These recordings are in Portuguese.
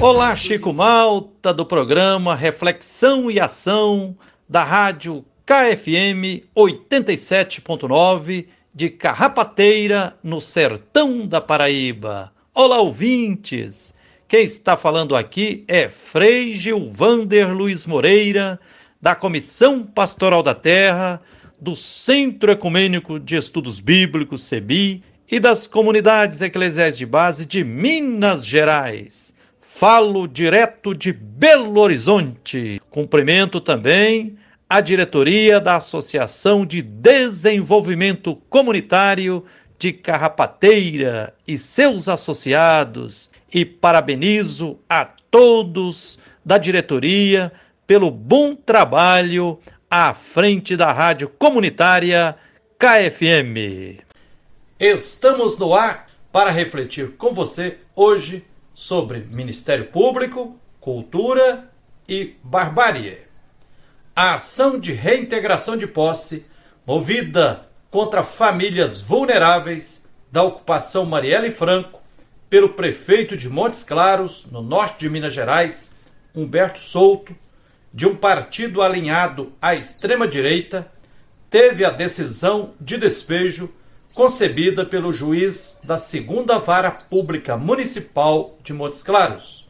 Olá, Chico Malta, do programa Reflexão e Ação da Rádio KFM 87.9 de Carrapateira, no sertão da Paraíba. Olá, ouvintes! Quem está falando aqui é Frei Gilvander Luiz Moreira, da Comissão Pastoral da Terra, do Centro Ecumênico de Estudos Bíblicos, CEBI, e das comunidades eclesiais de base de Minas Gerais. Falo direto de Belo Horizonte. Cumprimento também a diretoria da Associação de Desenvolvimento Comunitário de Carrapateira e seus associados e parabenizo a todos da diretoria pelo bom trabalho à frente da rádio comunitária KFM. Estamos no ar para refletir com você hoje sobre Ministério Público, Cultura e Barbárie. A ação de reintegração de posse, movida contra famílias vulneráveis da ocupação Marielle Franco pelo prefeito de Montes Claros, no norte de Minas Gerais, Humberto Souto, de um partido alinhado à extrema-direita, teve a decisão de despejo concebida pelo juiz da Segunda Vara Pública Municipal de Montes Claros.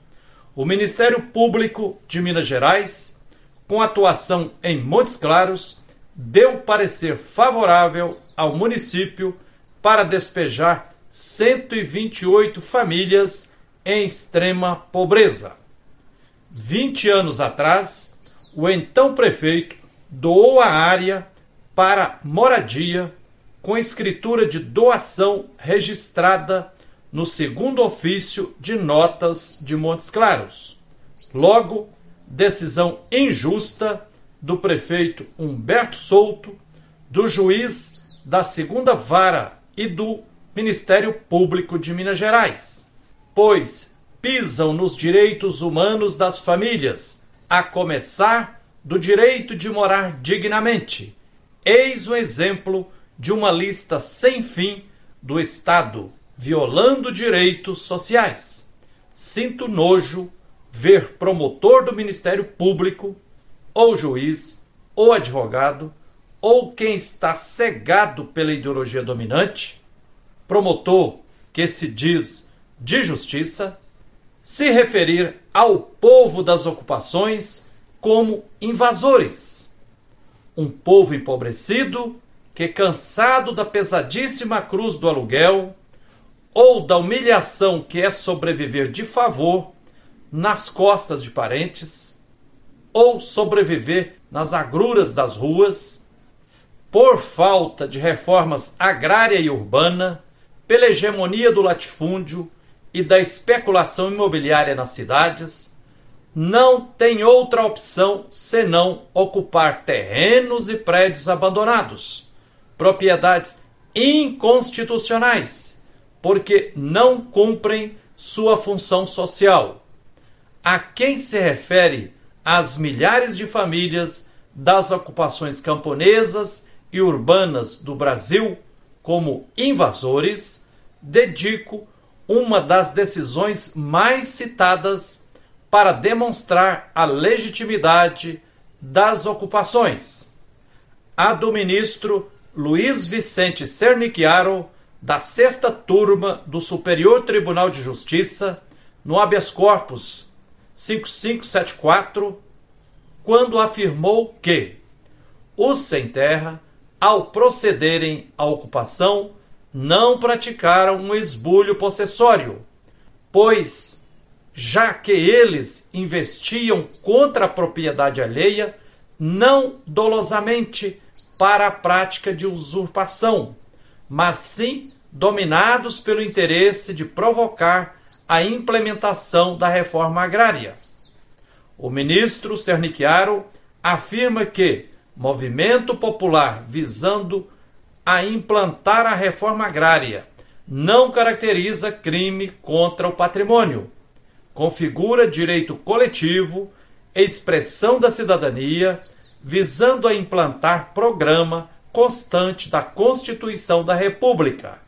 O Ministério Público de Minas Gerais, com atuação em Montes Claros, deu parecer favorável ao município para despejar 128 famílias em extrema pobreza. 20 anos atrás, o então prefeito doou a área para moradia com escritura de doação registrada no segundo ofício de notas de Montes Claros. Logo, decisão injusta do prefeito Humberto Souto, do juiz da segunda vara e do Ministério Público de Minas Gerais, pois pisam nos direitos humanos das famílias, a começar do direito de morar dignamente. Eis o exemplo de uma lista sem fim do Estado violando direitos sociais. Sinto nojo ver promotor do Ministério Público, ou juiz, ou advogado, ou quem está cegado pela ideologia dominante, promotor que se diz de justiça, se referir ao povo das ocupações como invasores. Um povo empobrecido que, cansado da pesadíssima cruz do aluguel ou da humilhação que é sobreviver de favor nas costas de parentes, ou sobreviver nas agruras das ruas, por falta de reformas agrária e urbana, pela hegemonia do latifúndio e da especulação imobiliária nas cidades, não tem outra opção senão ocupar terrenos e prédios abandonados propriedades inconstitucionais, porque não cumprem sua função social. A quem se refere as milhares de famílias das ocupações camponesas e urbanas do Brasil como invasores, dedico uma das decisões mais citadas para demonstrar a legitimidade das ocupações. A do ministro Luiz Vicente Cernicchiaro, da sexta turma do Superior Tribunal de Justiça, no habeas corpus 5574, quando afirmou que os sem terra, ao procederem à ocupação, não praticaram um esbulho possessório, pois, já que eles investiam contra a propriedade alheia, não dolosamente, para a prática de usurpação, mas sim dominados pelo interesse de provocar a implementação da reforma agrária. O ministro Cernicchiaro afirma que movimento popular visando a implantar a reforma agrária não caracteriza crime contra o patrimônio, configura direito coletivo, expressão da cidadania visando a implantar programa constante da Constituição da República.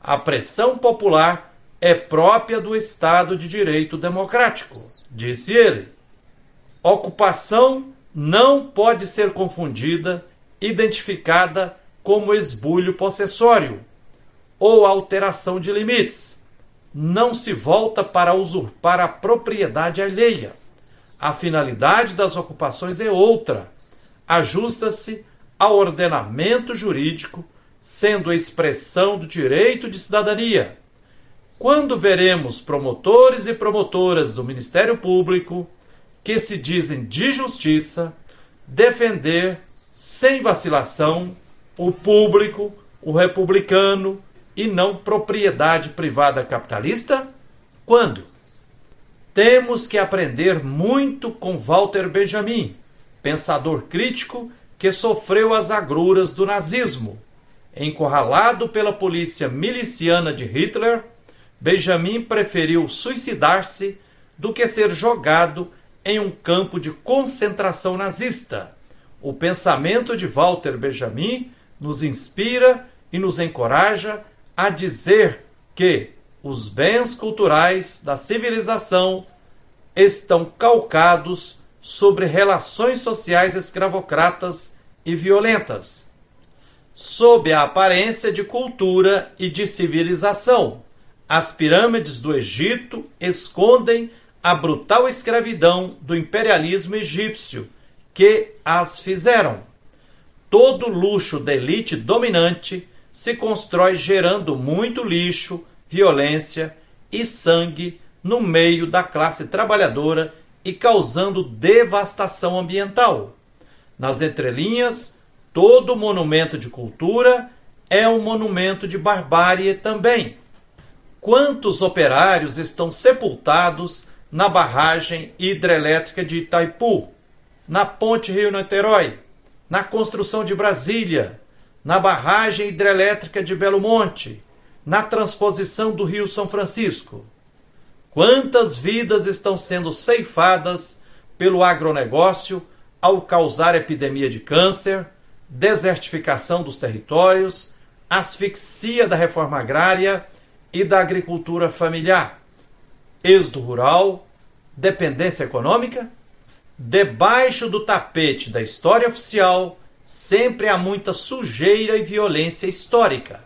A pressão popular é própria do Estado de Direito Democrático, disse ele. Ocupação não pode ser confundida, identificada como esbulho possessório ou alteração de limites. Não se volta para usurpar a propriedade alheia. A finalidade das ocupações é outra. Ajusta-se ao ordenamento jurídico, sendo a expressão do direito de cidadania. Quando veremos promotores e promotoras do Ministério Público que se dizem de justiça defender sem vacilação o público, o republicano e não propriedade privada capitalista? Quando? Temos que aprender muito com Walter Benjamin, pensador crítico que sofreu as agruras do nazismo. Encurralado pela polícia miliciana de Hitler, Benjamin preferiu suicidar-se do que ser jogado em um campo de concentração nazista. O pensamento de Walter Benjamin nos inspira e nos encoraja a dizer que os bens culturais da civilização estão calcados sobre relações sociais escravocratas e violentas, sob a aparência de cultura e de civilização. As pirâmides do Egito escondem a brutal escravidão do imperialismo egípcio que as fizeram. Todo luxo da elite dominante se constrói gerando muito lixo, violência e sangue no meio da classe trabalhadora e causando devastação ambiental. Nas entrelinhas, todo monumento de cultura é um monumento de barbárie também. Quantos operários estão sepultados na barragem hidrelétrica de Itaipu, na ponte Rio-Niterói, na construção de Brasília, na barragem hidrelétrica de Belo Monte, na transposição do Rio São Francisco. Quantas vidas estão sendo ceifadas pelo agronegócio ao causar epidemia de câncer, desertificação dos territórios, asfixia da reforma agrária e da agricultura familiar, êxodo rural, dependência econômica? Debaixo do tapete da história oficial, sempre há muita sujeira e violência histórica.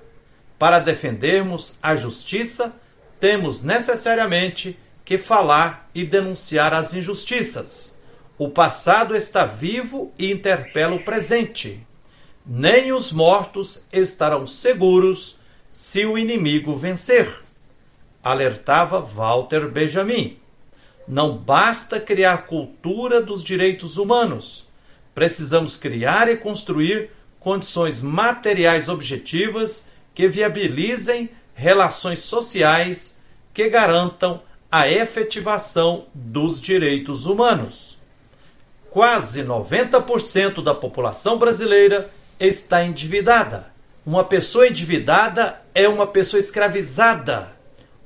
Para defendermos a justiça, temos necessariamente que falar e denunciar as injustiças. O passado está vivo e interpela o presente. Nem os mortos estarão seguros se o inimigo vencer. Alertava Walter Benjamin. Não basta criar cultura dos direitos humanos. Precisamos criar e construir condições materiais objetivas que viabilizem relações sociais que garantam a efetivação dos direitos humanos. Quase 90% da população brasileira está endividada. Uma pessoa endividada é uma pessoa escravizada.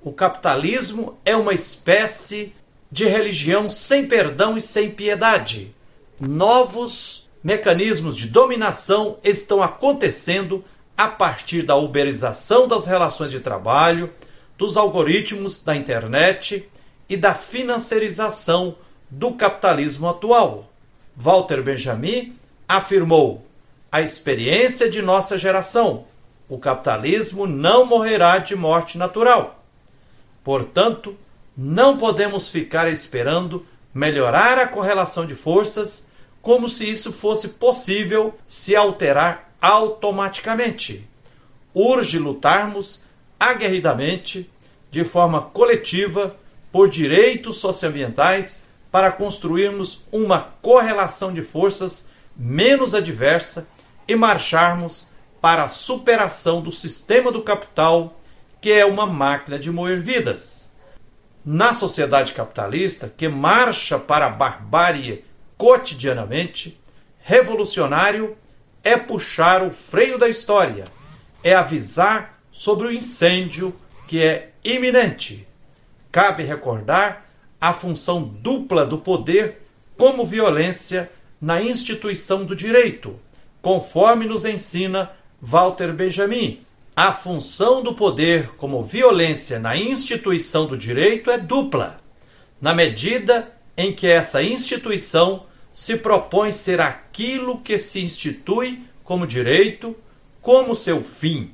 O capitalismo é uma espécie de religião sem perdão e sem piedade. Novos mecanismos de dominação estão acontecendo a partir da uberização das relações de trabalho, dos algoritmos da internet e da financiarização do capitalismo atual. Walter Benjamin afirmou: a experiência de nossa geração, o capitalismo não morrerá de morte natural. Portanto, não podemos ficar esperando melhorar a correlação de forças como se isso fosse possível se alterar automaticamente. Urge lutarmos aguerridamente, de forma coletiva, por direitos socioambientais para construirmos uma correlação de forças menos adversa e marcharmos para a superação do sistema do capital, que é uma máquina de moer vidas na sociedade capitalista que marcha para a barbárie cotidianamente, revolucionário é puxar o freio da história, é avisar sobre o incêndio que é iminente. Cabe recordar a função dupla do poder como violência na instituição do direito, conforme nos ensina Walter Benjamin. A função do poder como violência na instituição do direito é dupla, na medida em que essa instituição se propõe ser aquilo que se institui como direito, como seu fim,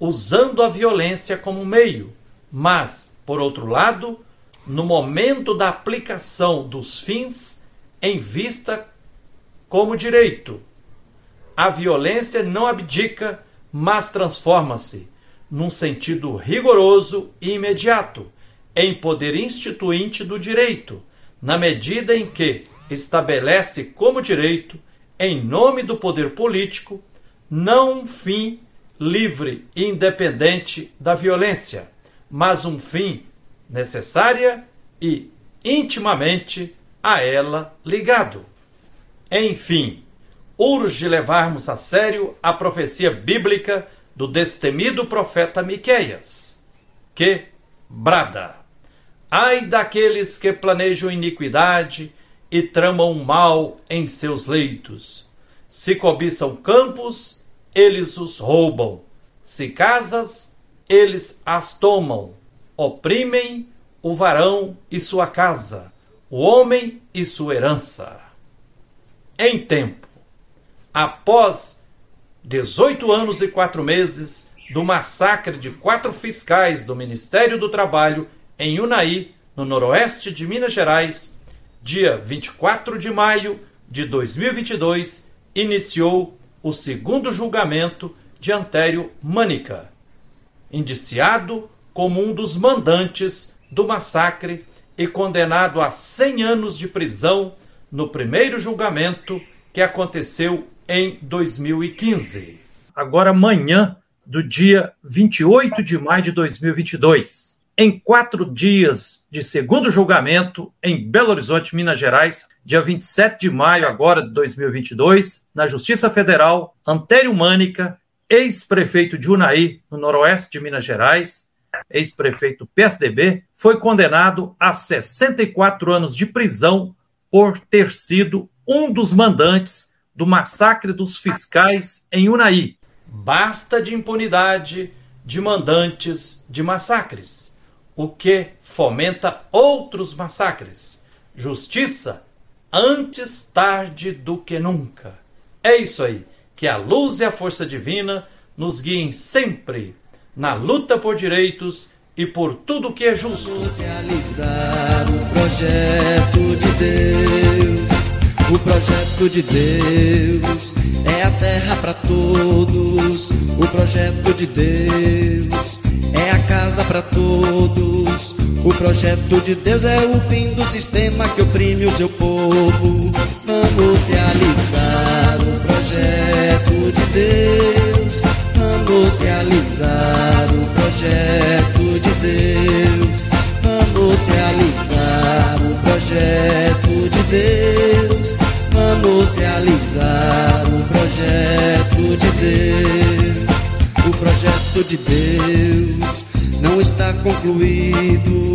usando a violência como meio, mas, por outro lado, no momento da aplicação dos fins em vista como direito. A violência não abdica, mas transforma-se, num sentido rigoroso e imediato, em poder instituinte do direito, na medida em que estabelece como direito, em nome do poder político, não um fim livre e independente da violência, mas um fim necessária e intimamente a ela ligado. Enfim, urge levarmos a sério a profecia bíblica do destemido profeta Miqueias, que brada: Ai daqueles que planejam iniquidade e tramam mal em seus leitos. Se cobiçam campos, eles os roubam. Se casas, eles as tomam. Oprimem o varão e sua casa, o homem e sua herança. Em tempo, após 18 anos e quatro meses do massacre de quatro fiscais do Ministério do Trabalho em Unai, no noroeste de Minas Gerais, dia 24 de maio de 2022, iniciou o segundo julgamento de Antério Mânica, indiciado como um dos mandantes do massacre e condenado a 100 anos de prisão no primeiro julgamento que aconteceu em 2015. Agora, amanhã do dia 28 de maio de 2022, em quatro dias de segundo julgamento em Belo Horizonte, Minas Gerais, dia 27 de maio agora de 2022, na Justiça Federal, Antério Mânica, ex-prefeito de Unai, no noroeste de Minas Gerais, ex-prefeito PSDB, foi condenado a 64 anos de prisão por ter sido um dos mandantes do massacre dos fiscais em Unai. Basta de impunidade de mandantes de massacres, o que fomenta outros massacres. Justiça antes tarde do que nunca. É isso aí. Que a luz e a força divina nos guiem sempre na luta por direitos e por tudo que é justo. Vamos realizar o projeto de Deus. O projeto de Deus é a terra para todos. O projeto de Deus é a casa para todos. O projeto de Deus é o fim do sistema que oprime o seu povo. Vamos realizar o projeto de Deus Vamos realizar o projeto de Deus. Vamos realizar o projeto de Deus. Vamos realizar o projeto de Deus. Projeto de Deus não está concluído.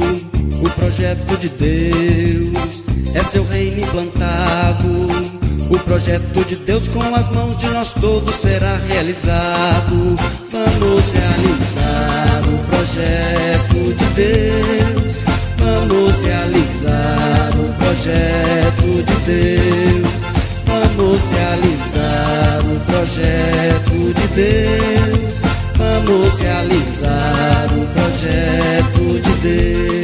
O projeto de Deus é seu reino implantado o projeto de Deus com as mãos de nós todos será realizado. Vamos realizar o projeto de Deus. Vamos realizar o projeto de Deus. Vamos realizar o projeto de Deus. Vamos realizar o projeto de Deus.